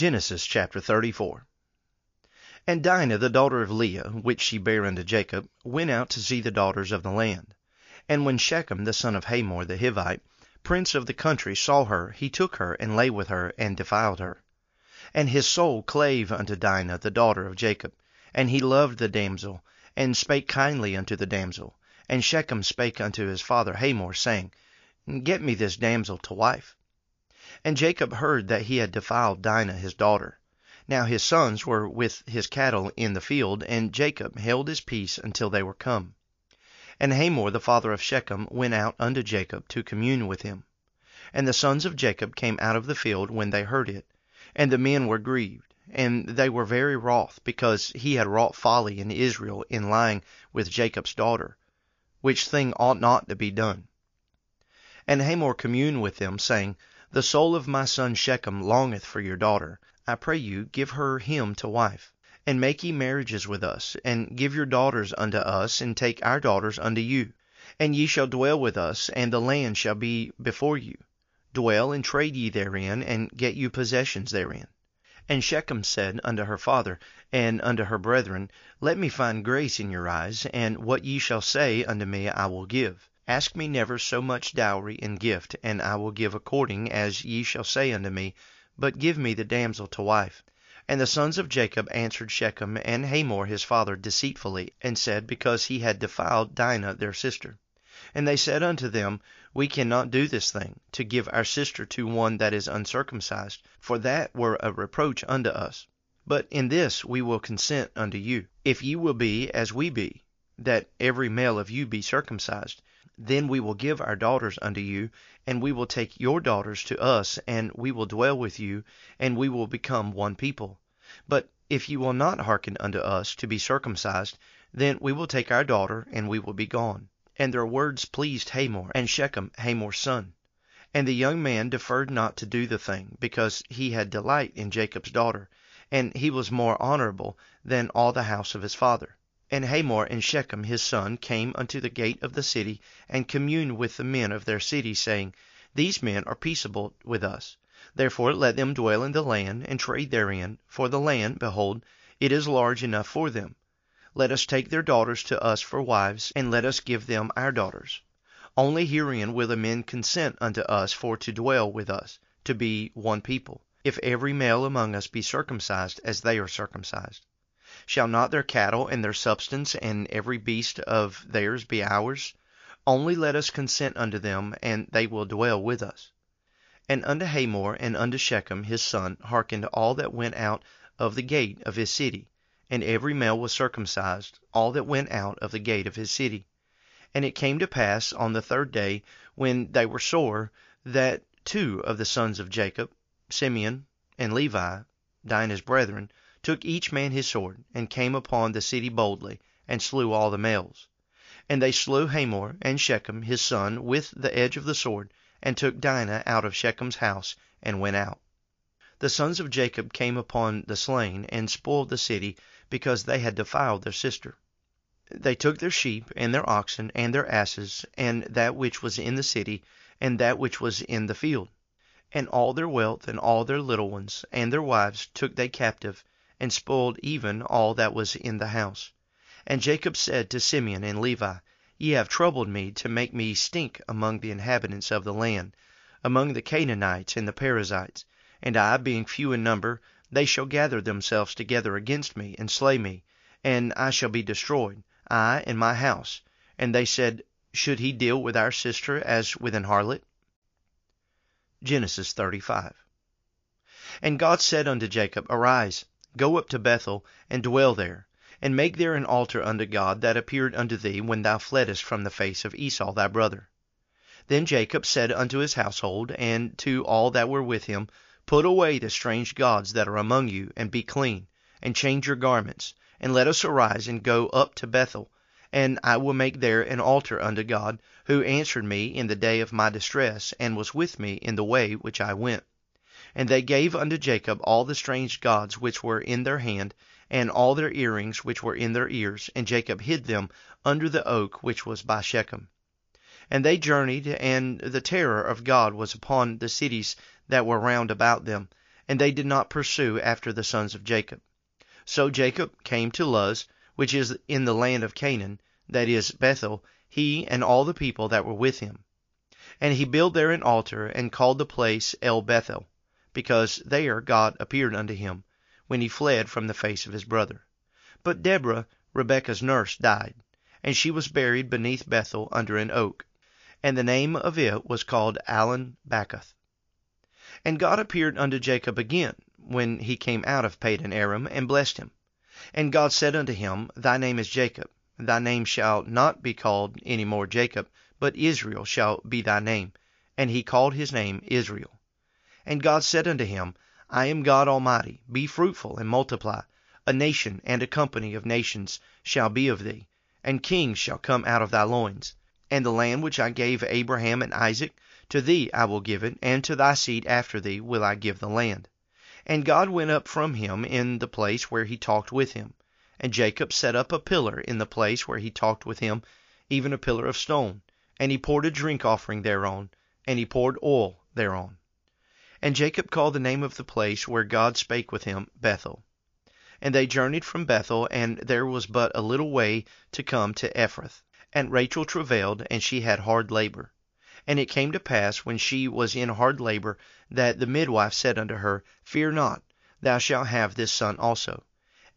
Genesis chapter 34 And Dinah the daughter of Leah, which she bare unto Jacob, went out to see the daughters of the land. And when Shechem the son of Hamor the Hivite, prince of the country, saw her, he took her, and lay with her, and defiled her. And his soul clave unto Dinah the daughter of Jacob, and he loved the damsel, and spake kindly unto the damsel. And Shechem spake unto his father Hamor, saying, Get me this damsel to wife. And Jacob heard that he had defiled Dinah his daughter. Now his sons were with his cattle in the field, and Jacob held his peace until they were come. And Hamor the father of Shechem went out unto Jacob to commune with him. And the sons of Jacob came out of the field when they heard it, and the men were grieved, and they were very wroth, because he had wrought folly in Israel in lying with Jacob's daughter, which thing ought not to be done. And Hamor communed with them, saying, the soul of my son Shechem longeth for your daughter. I pray you, give her him to wife. And make ye marriages with us, and give your daughters unto us, and take our daughters unto you. And ye shall dwell with us, and the land shall be before you. Dwell and trade ye therein, and get you possessions therein. And Shechem said unto her father, and unto her brethren, Let me find grace in your eyes, and what ye shall say unto me I will give. Ask me never so much dowry in gift, and I will give according as ye shall say unto me, but give me the damsel to wife. And the sons of Jacob answered Shechem and Hamor his father deceitfully, and said, Because he had defiled Dinah their sister. And they said unto them, We cannot do this thing, to give our sister to one that is uncircumcised, for that were a reproach unto us. But in this we will consent unto you, if ye will be as we be, that every male of you be circumcised. Then we will give our daughters unto you, and we will take your daughters to us, and we will dwell with you, and we will become one people. But if you will not hearken unto us to be circumcised, then we will take our daughter, and we will be gone. And their words pleased Hamor, and Shechem Hamor's son. And the young man deferred not to do the thing, because he had delight in Jacob's daughter, and he was more honorable than all the house of his father. And Hamor and Shechem his son came unto the gate of the city, and communed with the men of their city, saying, These men are peaceable with us. Therefore let them dwell in the land, and trade therein: for the land, behold, it is large enough for them. Let us take their daughters to us for wives, and let us give them our daughters. Only herein will the men consent unto us for to dwell with us, to be one people, if every male among us be circumcised as they are circumcised. Shall not their cattle and their substance and every beast of theirs be ours? Only let us consent unto them, and they will dwell with us. And unto Hamor and unto Shechem his son hearkened all that went out of the gate of his city, and every male was circumcised, all that went out of the gate of his city. And it came to pass on the third day, when they were sore, that two of the sons of Jacob, Simeon and Levi, Dinah's brethren, took each man his sword, and came upon the city boldly, and slew all the males. And they slew Hamor and Shechem his son with the edge of the sword, and took Dinah out of Shechem's house, and went out. The sons of Jacob came upon the slain, and spoiled the city, because they had defiled their sister. They took their sheep, and their oxen, and their asses, and that which was in the city, and that which was in the field. And all their wealth, and all their little ones, and their wives took they captive, and spoiled even all that was in the house. And Jacob said to Simeon and Levi, Ye have troubled me to make me stink among the inhabitants of the land, among the Canaanites and the Perizzites. And I, being few in number, they shall gather themselves together against me, and slay me, and I shall be destroyed, I and my house. And they said, Should he deal with our sister as with an harlot? Genesis 35. And God said unto Jacob, Arise, Go up to Bethel, and dwell there, and make there an altar unto God that appeared unto thee when thou fleddest from the face of Esau thy brother. Then Jacob said unto his household, and to all that were with him, Put away the strange gods that are among you, and be clean, and change your garments, and let us arise and go up to Bethel, and I will make there an altar unto God, who answered me in the day of my distress, and was with me in the way which I went. And they gave unto Jacob all the strange gods which were in their hand, and all their earrings which were in their ears, and Jacob hid them under the oak which was by Shechem. And they journeyed, and the terror of God was upon the cities that were round about them, and they did not pursue after the sons of Jacob. So Jacob came to Luz, which is in the land of Canaan, that is, Bethel, he and all the people that were with him. And he built there an altar, and called the place El Bethel, because there God appeared unto him, when he fled from the face of his brother. But Deborah, Rebekah's nurse, died, and she was buried beneath Bethel under an oak, and the name of it was called Allon Bachuth. And God appeared unto Jacob again, when he came out of Padan Aram, and blessed him. And God said unto him, Thy name is Jacob, thy name shall not be called any more Jacob, but Israel shall be thy name. And he called his name Israel. And God said unto him, I am God Almighty, be fruitful and multiply. A nation and a company of nations shall be of thee, and kings shall come out of thy loins. And the land which I gave Abraham and Isaac, to thee I will give it, and to thy seed after thee will I give the land. And God went up from him in the place where he talked with him. And Jacob set up a pillar in the place where he talked with him, even a pillar of stone. And he poured a drink offering thereon, and he poured oil thereon. And Jacob called the name of the place where God spake with him Bethel. And they journeyed from Bethel, and there was but a little way to come to Ephrath. And Rachel travailed, and she had hard labor. And it came to pass, when she was in hard labor, that the midwife said unto her, Fear not, thou shalt have this son also.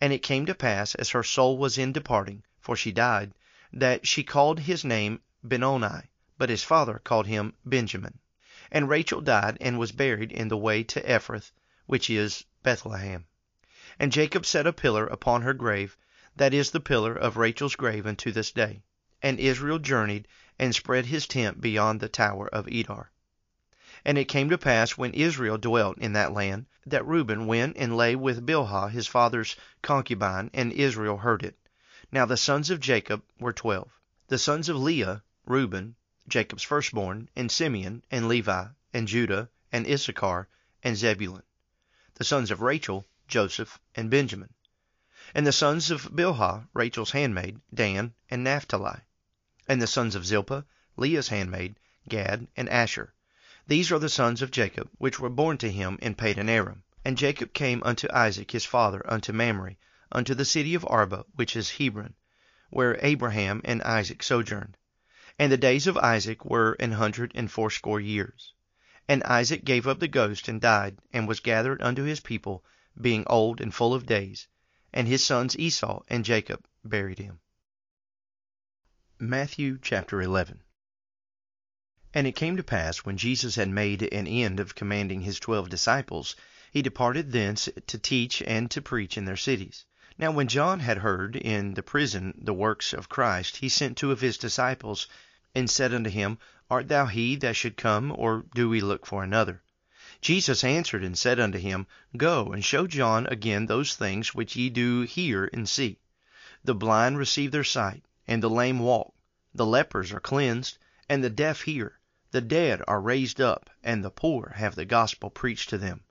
And it came to pass, as her soul was in departing, for she died, that she called his name Benoni, but his father called him Benjamin. And Rachel died, and was buried in the way to Ephrath, which is Bethlehem. And Jacob set a pillar upon her grave, that is the pillar of Rachel's grave unto this day. And Israel journeyed, and spread his tent beyond the tower of Edar. And it came to pass, when Israel dwelt in that land, that Reuben went and lay with Bilhah his father's concubine, and Israel heard it. Now the sons of Jacob were twelve. The sons of Leah, Reuben, Jacob's firstborn, and Simeon, and Levi, and Judah, and Issachar, and Zebulun. The sons of Rachel, Joseph, and Benjamin. And the sons of Bilhah, Rachel's handmaid, Dan, and Naphtali. And the sons of Zilpah, Leah's handmaid, Gad, and Asher. These are the sons of Jacob, which were born to him in Padan Aram. And Jacob came unto Isaac his father unto Mamre, unto the city of Arba, which is Hebron, where Abraham and Isaac sojourned. And the days of Isaac were an hundred and fourscore years. And Isaac gave up the ghost and died, and was gathered unto his people, being old and full of days, and his sons Esau and Jacob buried him. Matthew chapter 11 And it came to pass, when Jesus had made an end of commanding his twelve disciples, he departed thence to teach and to preach in their cities. Now when John had heard in the prison the works of Christ, he sent two of his disciples, and said unto him, Art thou he that should come, or do we look for another? Jesus answered and said unto him, Go and show John again those things which ye do hear and see. The blind receive their sight, and the lame walk, the lepers are cleansed, and the deaf hear, the dead are raised up, and the poor have the gospel preached to them.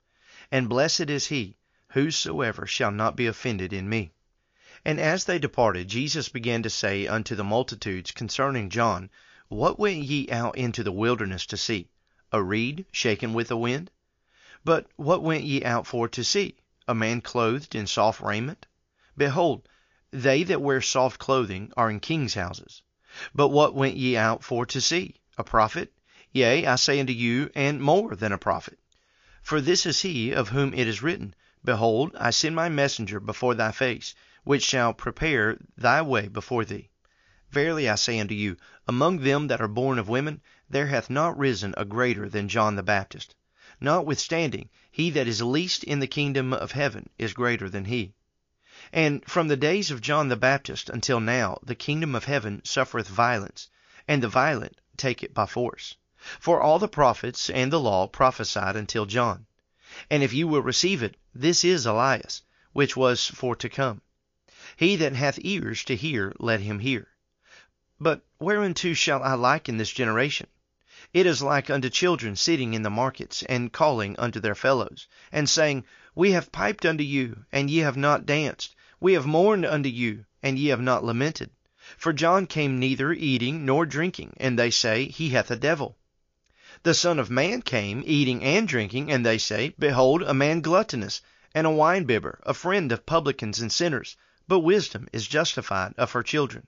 And blessed is he, whosoever shall not be offended in me. And as they departed, Jesus began to say unto the multitudes concerning John, What went ye out into the wilderness to see? A reed shaken with the wind? But what went ye out for to see? A man clothed in soft raiment? Behold, they that wear soft clothing are in kings' houses. But what went ye out for to see? A prophet? Yea, I say unto you, and more than a prophet. For this is he of whom it is written, Behold, I send my messenger before thy face, which shall prepare thy way before thee. Verily I say unto you, among them that are born of women, there hath not risen a greater than John the Baptist. Notwithstanding, he that is least in the kingdom of heaven is greater than he. And from the days of John the Baptist until now the kingdom of heaven suffereth violence, and the violent take it by force. For all the prophets and the law prophesied until John. And if you will receive it, this is Elias, which was for to come. He that hath ears to hear, let him hear. But whereunto shall I liken this generation? It is like unto children sitting in the markets, and calling unto their fellows, and saying, We have piped unto you, and ye have not danced. We have mourned unto you, and ye have not lamented. For John came neither eating nor drinking, and they say, He hath a devil. The Son of Man came, eating and drinking, and they say, Behold, a man gluttonous, and a winebibber, a friend of publicans and sinners. But wisdom is justified of her children.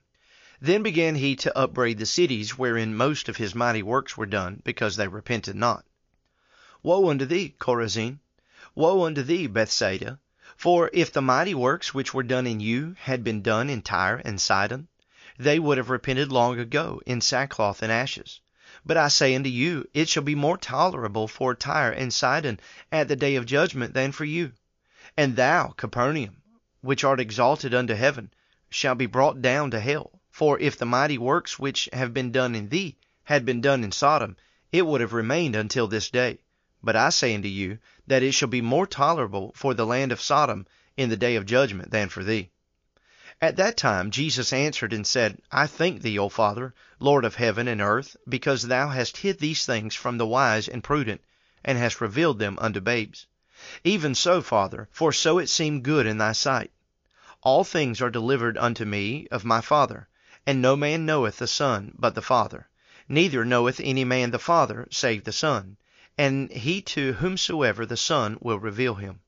Then began he to upbraid the cities wherein most of his mighty works were done, because they repented not. Woe unto thee, Chorazin! Woe unto thee, Bethsaida! For if the mighty works which were done in you had been done in Tyre and Sidon, they would have repented long ago in sackcloth and ashes. But I say unto you, it shall be more tolerable for Tyre and Sidon at the day of judgment than for you. And thou, Capernaum, which art exalted unto heaven, shalt be brought down to hell. For if the mighty works which have been done in thee had been done in Sodom, it would have remained until this day. But I say unto you, that it shall be more tolerable for the land of Sodom in the day of judgment than for thee. At that time Jesus answered and said, I thank thee, O Father, Lord of heaven and earth, because thou hast hid these things from the wise and prudent, and hast revealed them unto babes. Even so, Father, for so it seemed good in thy sight. All things are delivered unto me of my Father, and no man knoweth the Son but the Father, neither knoweth any man the Father save the Son, and he to whomsoever the Son will reveal him.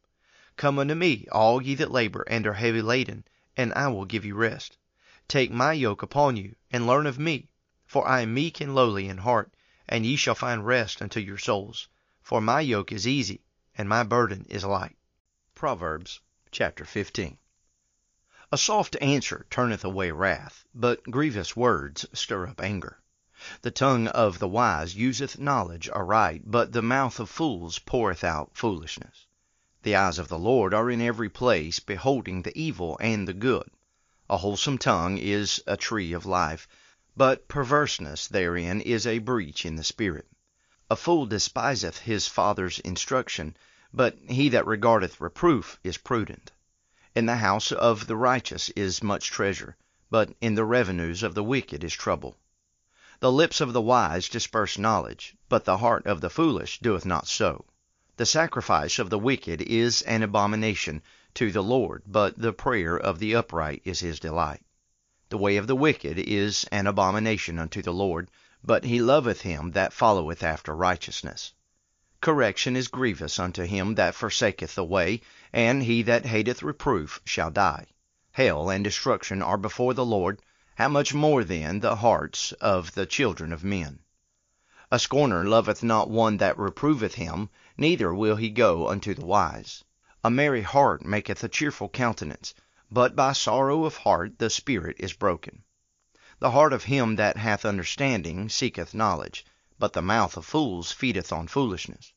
Come unto me, all ye that labor and are heavy laden, and I will give you rest. Take my yoke upon you, and learn of me, for I am meek and lowly in heart, and ye shall find rest unto your souls. For my yoke is easy, and my burden is light. Proverbs chapter 15. A soft answer turneth away wrath, but grievous words stir up anger. The tongue of the wise useth knowledge aright, but the mouth of fools poureth out foolishness. The eyes of the Lord are in every place, beholding the evil and the good. A wholesome tongue is a tree of life, but perverseness therein is a breach in the spirit. A fool despiseth his father's instruction, but he that regardeth reproof is prudent. In the house of the righteous is much treasure, but in the revenues of the wicked is trouble. The lips of the wise disperse knowledge, but the heart of the foolish doeth not so. The sacrifice of the wicked is an abomination to the Lord, but the prayer of the upright is his delight. The way of the wicked is an abomination unto the Lord, but he loveth him that followeth after righteousness. Correction is grievous unto him that forsaketh the way, and he that hateth reproof shall die. Hell and destruction are before the Lord, how much more then the hearts of the children of men? A scorner loveth not one that reproveth him, neither will he go unto the wise. A merry heart maketh a cheerful countenance, but by sorrow of heart the spirit is broken. The heart of him that hath understanding seeketh knowledge, but the mouth of fools feedeth on foolishness.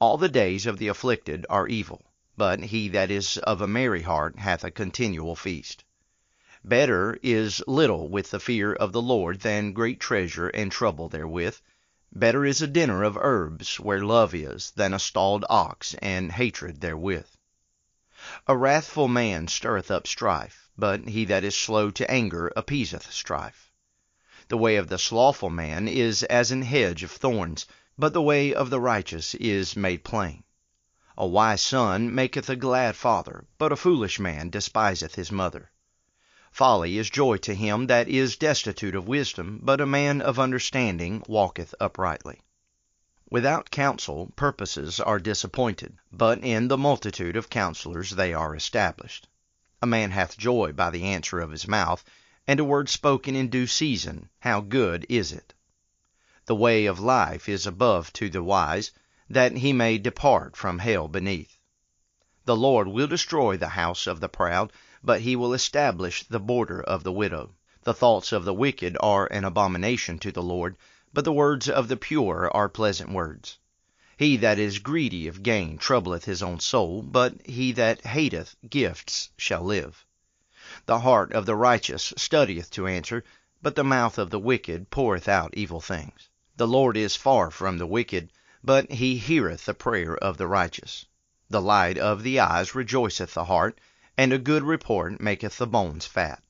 All the days of the afflicted are evil, but he that is of a merry heart hath a continual feast. Better is little with the fear of the Lord than great treasure and trouble therewith. Better is a dinner of herbs where love is, than a stalled ox and hatred therewith. A wrathful man stirreth up strife, but he that is slow to anger appeaseth strife. The way of the slothful man is as an hedge of thorns, but the way of the righteous is made plain. A wise son maketh a glad father, but a foolish man despiseth his mother. Folly is joy to him that is destitute of wisdom, but a man of understanding walketh uprightly. Without counsel purposes are disappointed, but in the multitude of counselors they are established. A man hath joy by the answer of his mouth, and a word spoken in due season, how good is it! The way of life is above to the wise, that he may depart from hell beneath. The Lord will destroy the house of the proud, but he will establish the border of the widow. The thoughts of the wicked are an abomination to the Lord, but the words of the pure are pleasant words. He that is greedy of gain troubleth his own soul, but he that hateth gifts shall live. The heart of the righteous studieth to answer, but the mouth of the wicked poureth out evil things. The Lord is far from the wicked, but he heareth the prayer of the righteous. The light of the eyes rejoiceth the heart, and a good report maketh the bones fat.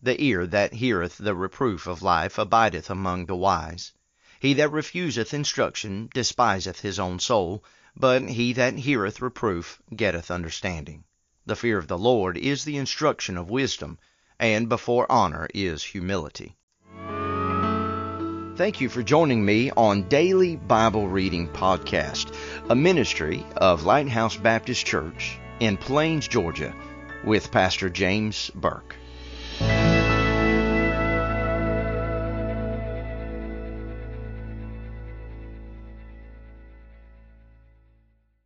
The ear that heareth the reproof of life abideth among the wise. He that refuseth instruction despiseth his own soul, but he that heareth reproof getteth understanding. The fear of the Lord is the instruction of wisdom, and before honor is humility. Thank you for joining me on Daily Bible Reading Podcast, a ministry of Lighthouse Baptist Church in Plains, Georgia, with Pastor James Burke.